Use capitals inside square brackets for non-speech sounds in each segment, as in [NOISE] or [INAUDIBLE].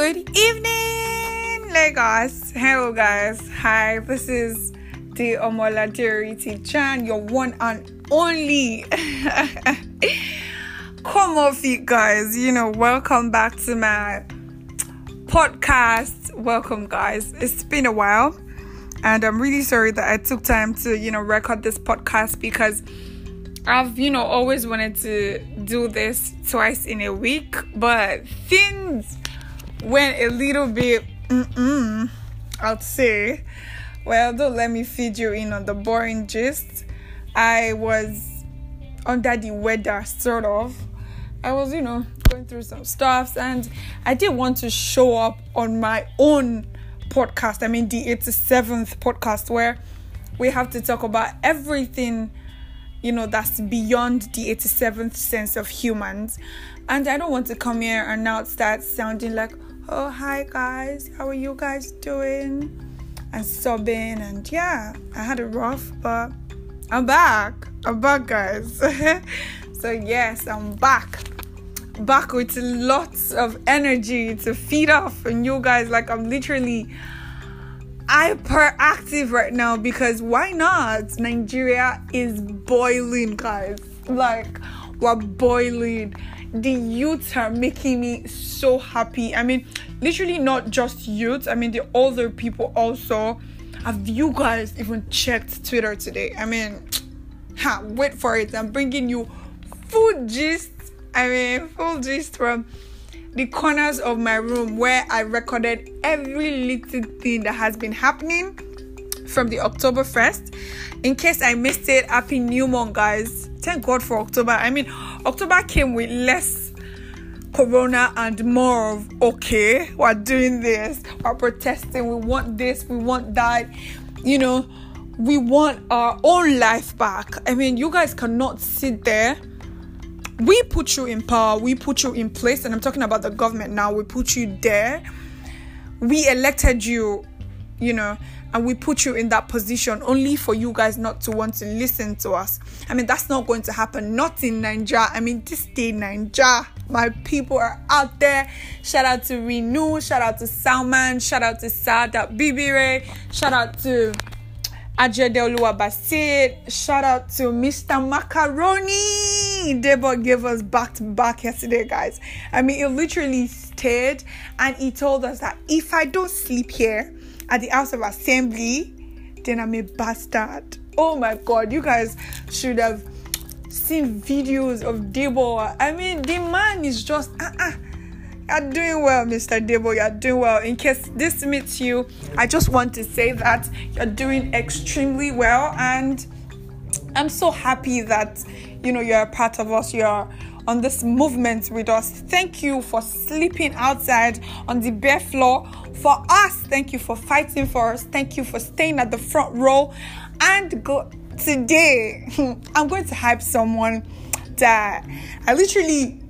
Good evening, Lagos. Hello, guys. Hi, this is the Omola Derity Chan, your one and only. [LAUGHS] Come off it, guys. You know, welcome back to my podcast. Welcome, guys. It's been a while, and I'm really sorry that I took time to, you know, record this podcast because I've, you know, always wanted to do this twice in a week, but things went a little bit, I'd say. Well, don't let me feed you in on the boring gist. I was under the weather, sort of. I was, you know, going through some stuffs, and I did want to show up on my own podcast. I mean, the 87th podcast, where we have to talk about everything you know that's beyond the 87th sense of humans and i don't want to come here and now start sounding like oh hi guys how are you guys doing and sobbing and yeah i had a rough but i'm back i'm back guys [LAUGHS] so yes i'm back back with lots of energy to feed off and you guys like i'm literally hyperactive right now because why not? Nigeria is boiling, guys. Like, we're boiling. The youths are making me so happy. I mean, literally not just youths, I mean, the older people also. Have you guys even checked Twitter today? I mean, [TSK] ha, wait for it. I'm bringing you full gist. I mean, full gist from the corners of my room where I recorded every little thing that has been happening from the October 1st. In case I missed it, happy new month, guys. Thank God for October. I mean, October came with less corona and more of okay, we're doing this, we're protesting, we want this, we want that, you know, we want our own life back. I mean, you guys cannot sit there we put you in power, we put you in place, and I'm talking about the government now, we put you there. We elected you, you know, and we put you in that position only for you guys not to want to listen to us. I mean, that's not going to happen. Not in Nigeria. I mean, this day, Nigeria, my people are out there. Shout out to Reno, shout out to Salman, shout out to Sada Bibire, shout out to Ajedeoluwa Basit. Shout out to Mr. Macaroni. Debo gave us back to back yesterday, guys. I mean, he literally stayed and he told us that if I don't sleep here at the House of Assembly, then I'm a bastard. Oh my god, you guys should have seen videos of Debo. I mean, the man is just uh uh you're doing well, Mr. Debo. You're doing well. In case this meets you, I just want to say that you're doing extremely well, and I'm so happy that you know you're a part of us. You're on this movement with us. Thank you for sleeping outside on the bare floor for us. Thank you for fighting for us. Thank you for staying at the front row. And go today, [LAUGHS] I'm going to hype someone that I literally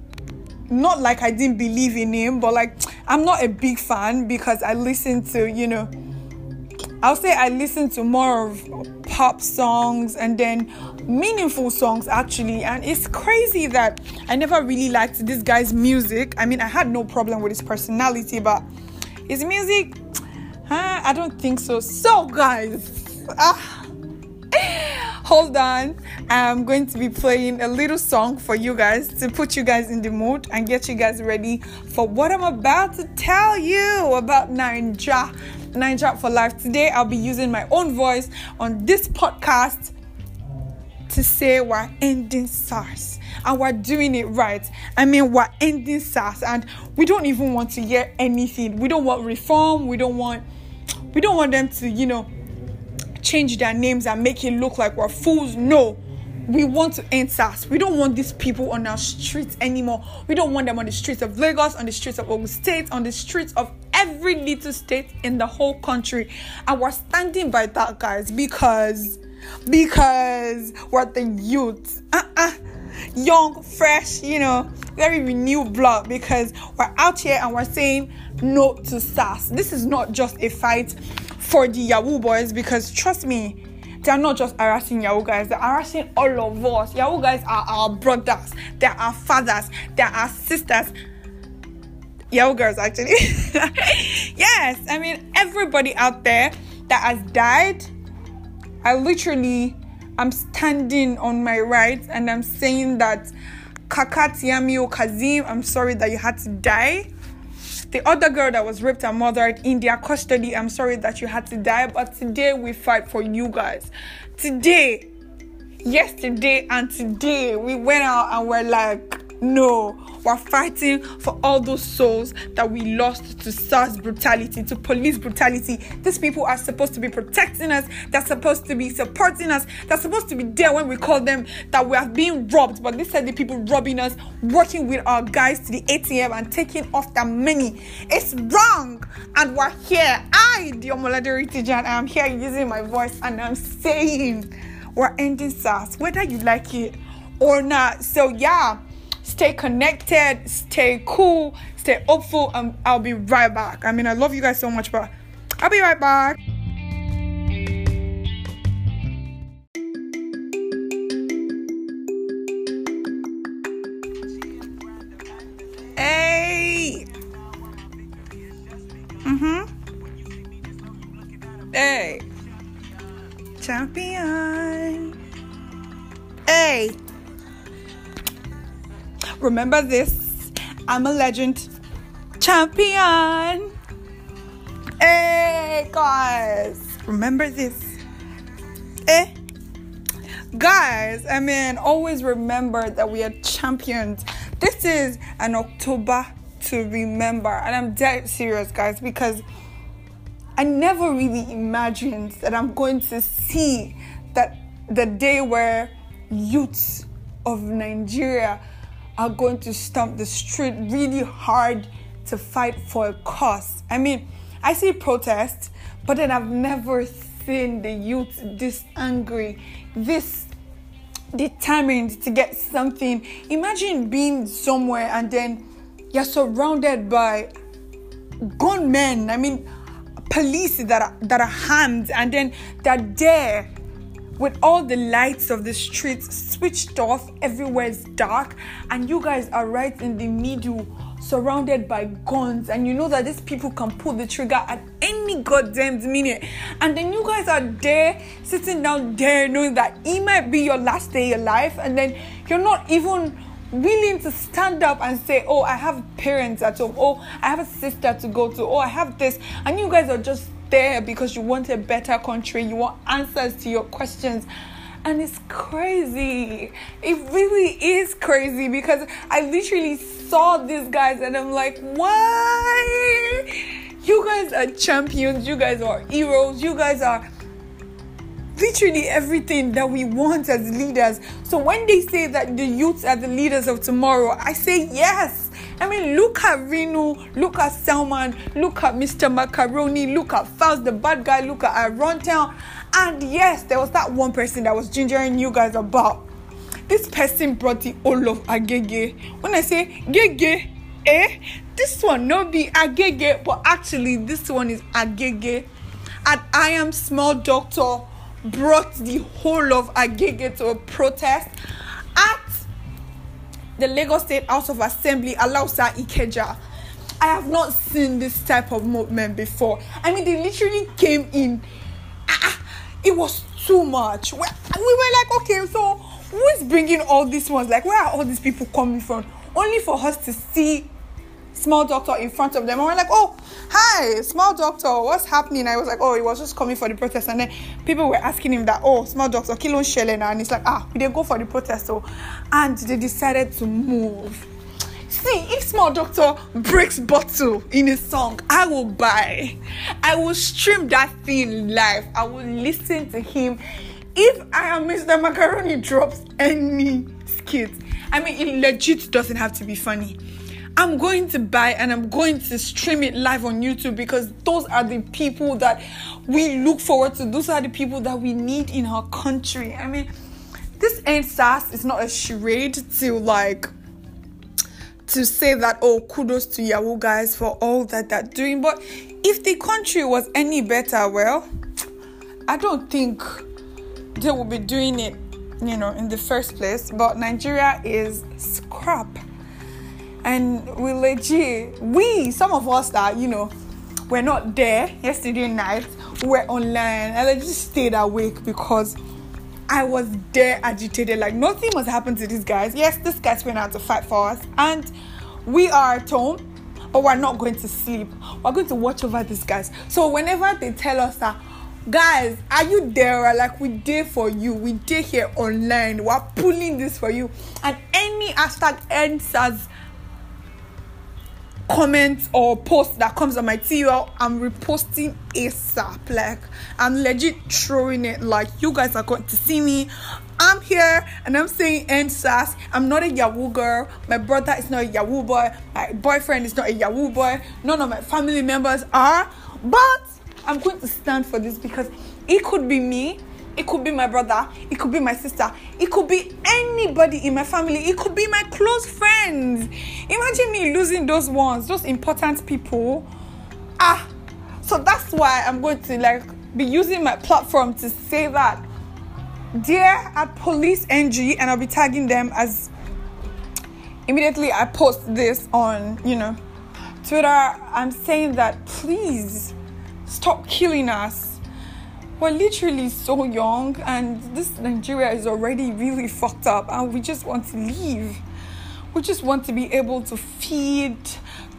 not like I didn't believe in him, but like [TSK] I'm not a big fan because I listen to, you know, I'll say I listen to more of pop songs and then meaningful songs actually. And it's crazy that I never really liked this guy's music. I mean, I had no problem with his personality, but his music, huh, I don't think so. So, guys, ah hold on i'm going to be playing a little song for you guys to put you guys in the mood and get you guys ready for what i'm about to tell you about ninja ninja for life today i'll be using my own voice on this podcast to say we're ending SARS and we're doing it right. I mean, we're ending SARS and we don't even want to hear anything. We don't want reform. We don't want, we don't want them to, you know, change their names and make it look like we're fools. No. We want to end SARS. We don't want these people on our streets anymore. We don't want them on the streets of Lagos, on the streets of Ogun State, on the streets of every little state in the whole country. And we're standing by that, guys, because because we're the youth. Uh-uh. Young, fresh, you know, very renewed blood because we're out here and we're saying no to SARS. This is not just a fight for the Yahoo boys because trust me, they're not just harassing Yahoo guys, they're harassing all of us. Yahoo guys are our brothers, they're our fathers, they're our sisters. Yahoo girls actually. [LAUGHS] yes, I mean everybody out there that has died. I literally I'm standing on my right and I'm saying that Kakat Yamio oh, Kazim, I'm sorry that you had to die. The other girl that was raped and murdered in their custody, I'm sorry that you had to die. But today we fight for you guys. Today, yesterday, and today we went out and we're like, no, we're fighting for all those souls that we lost to SARS brutality, to police brutality. These people are supposed to be protecting us, they're supposed to be supporting us, they're supposed to be there when we call them that we are being robbed. But these are the people robbing us, working with our guys to the ATM and taking off their money. It's wrong. And we're here. I, the Diomoladori Tijan, I'm here using my voice and I'm saying we're ending SARS, whether you like it or not. So, yeah stay connected, stay cool, stay hopeful, and I'll be right back. I mean, I love you guys so much, but I'll be right back. Remember this I'm a legend champion. Hey, guys. Remember this. Eh? Guys, I mean, always remember that we are champions. This is an October to remember. And I'm dead serious, guys, because I never really imagined that I'm going to see that the day where youths of Nigeria are going to stomp the street really hard to fight for a cause. I mean, I see protests, but then I've never seen the youth this angry, this determined to get something. Imagine being somewhere and then you're surrounded by gunmen. I mean, police that are that are armed, and then they're there with all the lights of the streets switched off, everywhere is dark, and you guys are right in the middle, surrounded by guns, and you know that these people can pull the trigger at any goddamn minute, and then you guys are there, sitting down there, knowing that it might be your last day alive, and then you're not even willing to stand up and say, Oh, I have parents at home, oh, I have a sister to go to, oh, I have this, and you guys are just there because you want a better country, you want answers to your questions. And it's crazy. It really is crazy because I literally saw these guys and I'm like, why? You guys are champions, you guys are heroes, you guys are literally everything that we want as leaders. So when they say that the youths are the leaders of tomorrow, I say yes I mean, look at Reno, look at Salman, look at Mr. Macaroni, look at Falz, the bad guy, look at Runtown. And yes, there was that one person that was gingering you guys about. This person brought the all of Agege. When I say Gege, eh? This one not be Agege, but actually this one is Agege. And I am small doctor brought the whole of Agege to a protest at the Lagos State House of Assembly Alausa Ikeja. I have not seen this type of movement before. I mean, they literally came in. Ah, it was too much. We were like, okay, so who is bringing all these ones? Like, where are all these people coming from? Only for us to see small doctor in front of them. And we're like, oh, hi, small doctor, what's happening? I was like, oh, he was just coming for the protest. And then people were asking him that, oh, small doctor, kilo shelena. And he's like, ah, didn't go for the protest. So, and they decided to move. See, if small doctor breaks bottle in a song, I will buy. I will stream that thing live. I will listen to him. If I am Mr. Macaroni drops any skit, I mean, it legit doesn't have to be funny I'm going to buy and I'm going to stream it live on YouTube because those are the people that we look forward to. Those are the people that we need in our country. I mean, this ain't sass. It's not a charade to like to say that oh kudos to Yahoo guys for all that they're doing. But if the country was any better, well, I don't think they would be doing it, you know, in the first place. But Nigeria is scrap and we legit, we, some of us that, you know, we're not there yesterday night, we're online, and I just stayed awake because I was there agitated. Like nothing must happen to these guys. Yes, these guys went out to fight for us, and we are at home, but we're not going to sleep. We're going to watch over these guys. So whenever they tell us that guys are you there like we did for you we did here online we're pulling this for you and any hashtag answers comment or post that comes on my TL, I'm reposting ASAP. Like, I'm legit throwing it. Like, you guys are going to see me. I'm here and I'm saying NSAS. I'm not a Yahoo girl. My brother is not a Yahoo boy. My boyfriend is not a Yahoo boy. None of my family members are. But I'm going to stand for this because it could be me it could be my brother. It could be my sister. It could be anybody in my family. It could be my close friends. Imagine me losing those ones, those important people. Ah, so that's why I'm going to like be using my platform to say that. Dear at Police NG, and I'll be tagging them as immediately I post this on, you know, Twitter. I'm saying that please stop killing us we're literally so young and this Nigeria is already really fucked up and we just want to leave. We just want to be able to feed,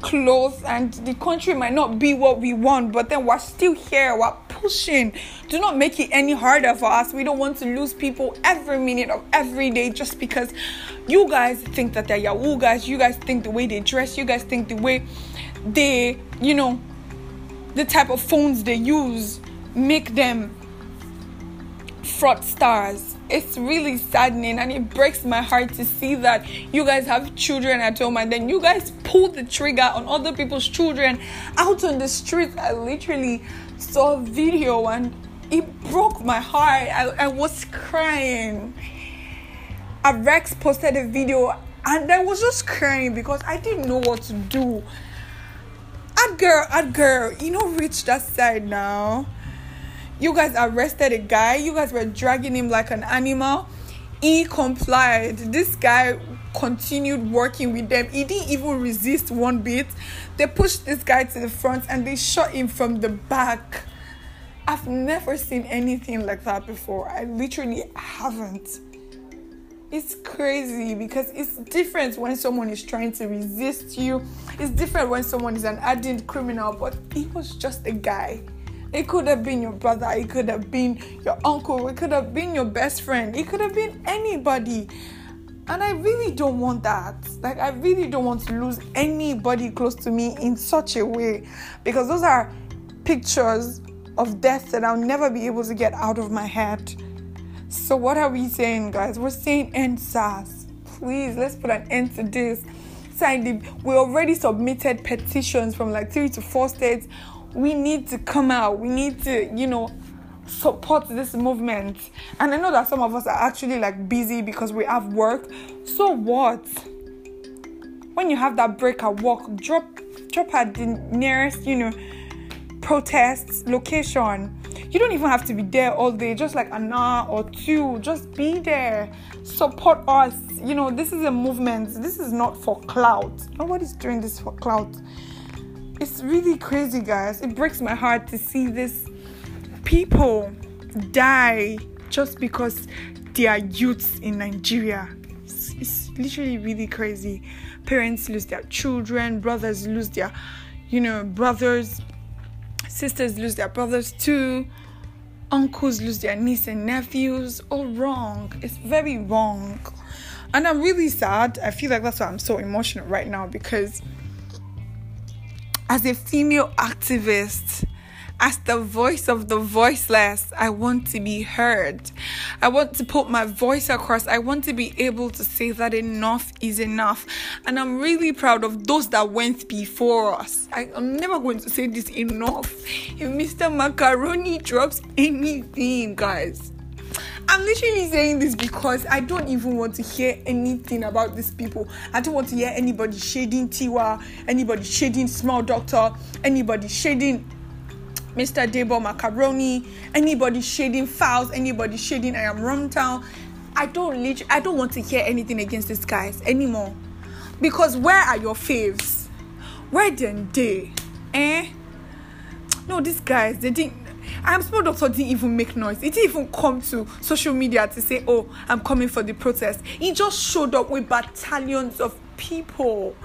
clothe, and the country might not be what we want, but then we're still here, we're pushing. Do not make it any harder for us. We don't want to lose people every minute of every day just because you guys think that they're Yahoo guys, you guys think the way they dress, you guys think the way they, you know, the type of phones they use make them fraud stars. It's really saddening and it breaks my heart to see that you guys have children at home and then you guys pull the trigger on other people's children out on the streets. I literally saw a video and it broke my heart. I, I was crying. Rex posted a video and I was just crying because I didn't know what to do. Ad girl, ad girl, you know, reach that side now you guys arrested a guy, you guys were dragging him like an animal. He complied. This guy continued working with them. He didn't even resist one bit. They pushed this guy to the front and they shot him from the back. I've never seen anything like that before. I literally haven't. It's crazy because it's different when someone is trying to resist you. It's different when someone is an ardent criminal, but he was just a guy. It could have been your brother, it could have been your uncle, it could have been your best friend, it could have been anybody. And I really don't want that. Like, I really don't want to lose anybody close to me in such a way because those are pictures of death that I'll never be able to get out of my head. So, what are we saying, guys? We're saying end SARS. Please, let's put an end to this. We already submitted petitions from like three to four states we need to come out. We need to, you know, support this movement. And I know that some of us are actually like busy because we have work. So what? When you have that break at work, drop drop at the nearest, you know, protest location. You don't even have to be there all day, just like an hour or two. Just be there. Support us. You know, this is a movement. This is not for clout. Nobody's doing this for clout it's really crazy, guys. It breaks my heart to see this people die just because they are youths in Nigeria. It's, it's literally really crazy. Parents lose their children, brothers lose their, you know, brothers, sisters lose their brothers too, uncles lose their nieces and nephews. All wrong. It's very wrong. And I'm really sad. I feel like that's why I'm so emotional right now because as a female activist, as the voice of the voiceless, I want to be heard. I want to put my voice across. I want to be able to say that enough is enough. And I'm really proud of those that went before us. I, am never going to say this enough. If Mr. Macaroni drops anything, guys, I'm literally saying this because I don't even want to hear anything about these people. I don't want to hear anybody shading Tiwa, anybody shading Small Doctor, anybody shading Mr. Debo Macaroni, anybody shading Falz, anybody shading I am Runtown. I don't literally, I don't want to hear anything against these guys anymore. Because where are your faves? Where then they? Eh? No, these guys, they didn't. I'm small doctor didn't even make noise. It didn't even come to social media to say, "Oh, I'm coming for the protest." He just showed up with battalions of people.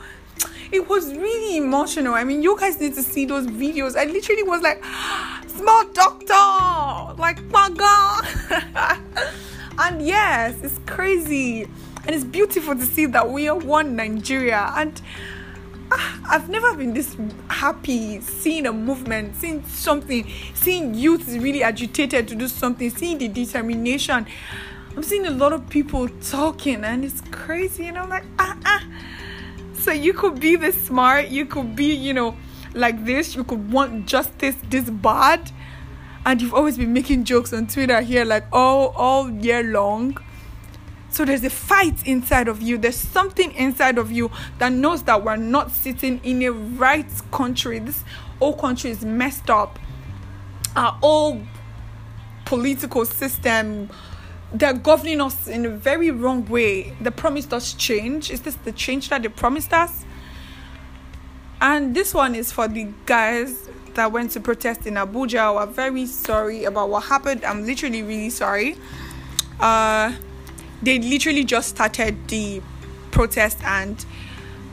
It was really emotional. I mean, you guys need to see those videos. I literally was like, [GASPS] "Small doctor, like my God!" [LAUGHS] and yes, it's crazy, and it's beautiful to see that we are one Nigeria and I've never been this happy seeing a movement, seeing something, seeing youth really agitated to do something, seeing the determination. I'm seeing a lot of people talking, and it's crazy. And I'm like, ah, ah. So you could be this smart, you could be, you know, like this, you could want justice this bad, and you've always been making jokes on Twitter here, like all all year long so there's a fight inside of you. There's something inside of you that knows that we're not sitting in a right country. This whole country is messed up. Our whole political system, they're governing us in a very wrong way. They promised us change. Is this the change that they promised us? And this one is for the guys that went to protest in Abuja. We're very sorry about what happened. I'm literally really sorry. Uh they literally just started the protest and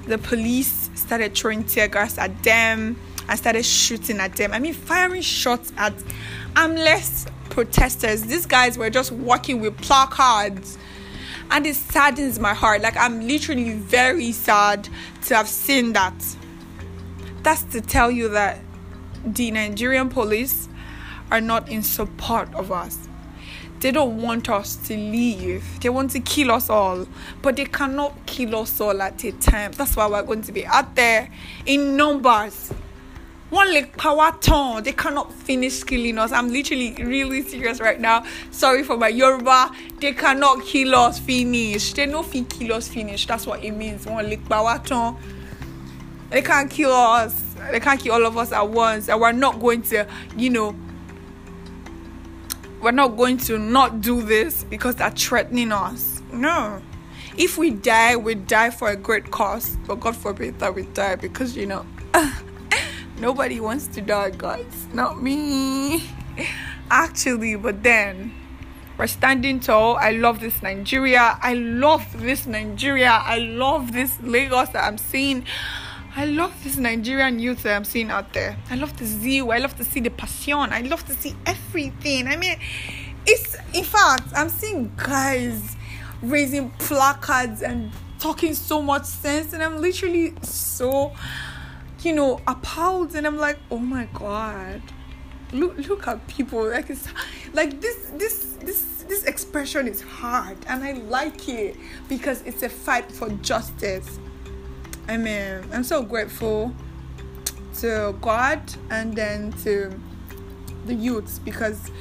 the police started throwing tear gas at them and started shooting at them. I mean, firing shots at armless protesters. These guys were just walking with placards. And it saddens my heart. Like, I'm literally very sad to have seen that. That's to tell you that the Nigerian police are not in support of us. They don't want us to leave. They want to kill us all. But they cannot kill us all at a time. That's why we're going to be out there in numbers. One leg power turn. They cannot finish killing us. I'm literally really serious right now. Sorry for my Yoruba. They cannot kill us finish. They know if kill us finish. That's what it means. One leg power turn. They can't kill us. They can't kill all of us at once. And we're not going to, you know, we're not going to not do this because they're threatening us. No. If we die, we die for a great cause. But God forbid that we die because, you know, [LAUGHS] nobody wants to die, guys. Not me. Actually, but then we're standing tall. I love this Nigeria. I love this Nigeria. I love this Lagos that I'm seeing. I love this Nigerian youth that I'm seeing out there. I love the zeal. I love to see the passion. I love to see everything. I mean, it's in fact, I'm seeing guys raising placards and talking so much sense, and I'm literally so, you know, appalled. And I'm like, oh my god, look, look at people. Like it's like this, this, this, this expression is hard, and I like it because it's a fight for justice I mean, I'm so grateful to God and then to the youths because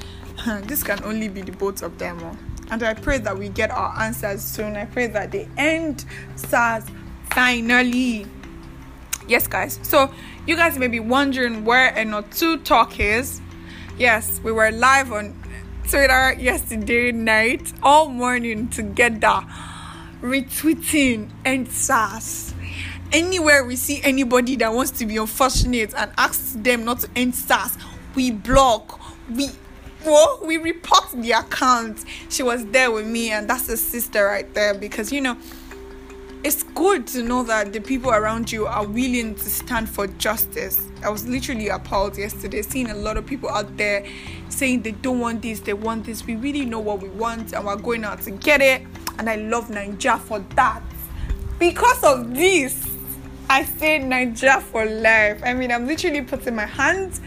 this can only be the both of them. Oh. And I pray that we get our answers soon. I pray that the end SARS finally. Yes, guys. So you guys may be wondering where Eno2 Talk is. Yes, we were live on Twitter yesterday night, all morning together, retweeting and SARS anywhere we see anybody that wants to be unfortunate and asks them not to end us, we block, we well, we report the account. She was there with me, and that's a sister right there because you know it's good to know that the people around you are willing to stand for justice. I was literally appalled yesterday seeing a lot of people out there saying they don't want this, they want this. We really know what we want, and we're going out to get it. And I love Nigeria for that. Because of this, I say Nigeria for life. I mean, I'm literally putting my hands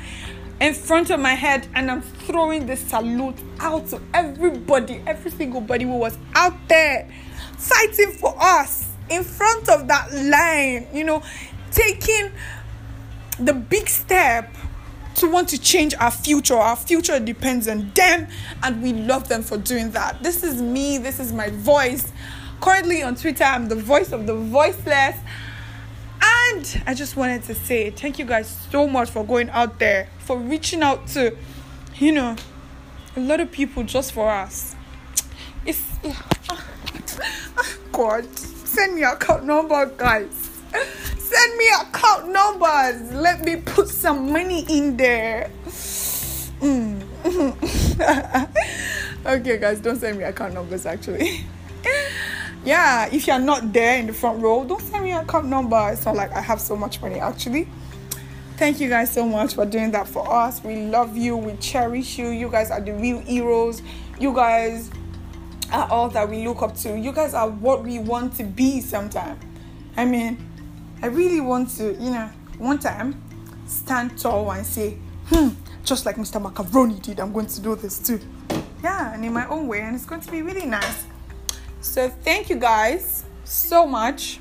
in front of my head and I'm throwing the salute out to everybody, every single body who was out there fighting for us in front of that line, you know, taking the big step to want to change our future. Our future depends on them, and we love them for doing that. This is me, this is my voice. Currently on Twitter, I'm the voice of the voiceless. And I just wanted to say thank you guys so much for going out there, for reaching out to, you know, a lot of people just for us. It's [LAUGHS] God, send me account number, guys. Send me account numbers. Let me put some money in there. Mm. [LAUGHS] okay, guys, don't send me account numbers actually. Yeah, if you're not there in the front row, don't send me account number. It's not like I have so much money actually. Thank you guys so much for doing that for us. We love you. We cherish you. You guys are the real heroes. You guys are all that we look up to. You guys are what we want to be sometime. I mean, I really want to, you know, one time stand tall and say, hmm, just like Mr. Macaroni did, I'm going to do this too. Yeah, and in my own way, and it's going to be really nice. So, thank you guys so much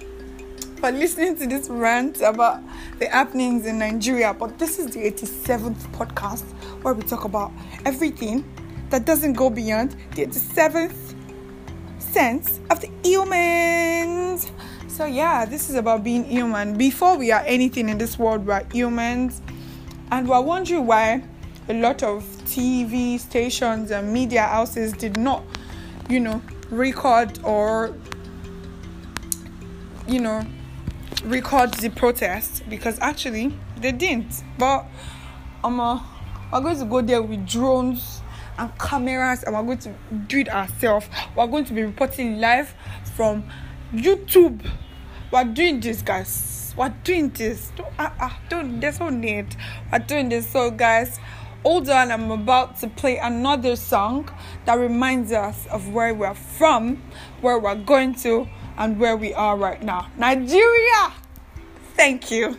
for listening to this rant about the happenings in Nigeria. But this is the 87th podcast where we talk about everything that doesn't go beyond the 87th sense of the humans. So, yeah, this is about being human. Before we are anything in this world, we're humans. And we're wondering why a lot of TV stations and media houses did not, you know, record or, you know, record the protest because actually they didn't. But um, uh, we're going to go there with drones and cameras and we're going to do it ourselves. We're going to be reporting live from YouTube we're doing this, guys. We're doing this. Don't, uh, uh, don't, there's no need. We're doing this. So, guys, hold on. I'm about to play another song that reminds us of where we're from, where we're going to, and where we are right now. Nigeria! Thank you.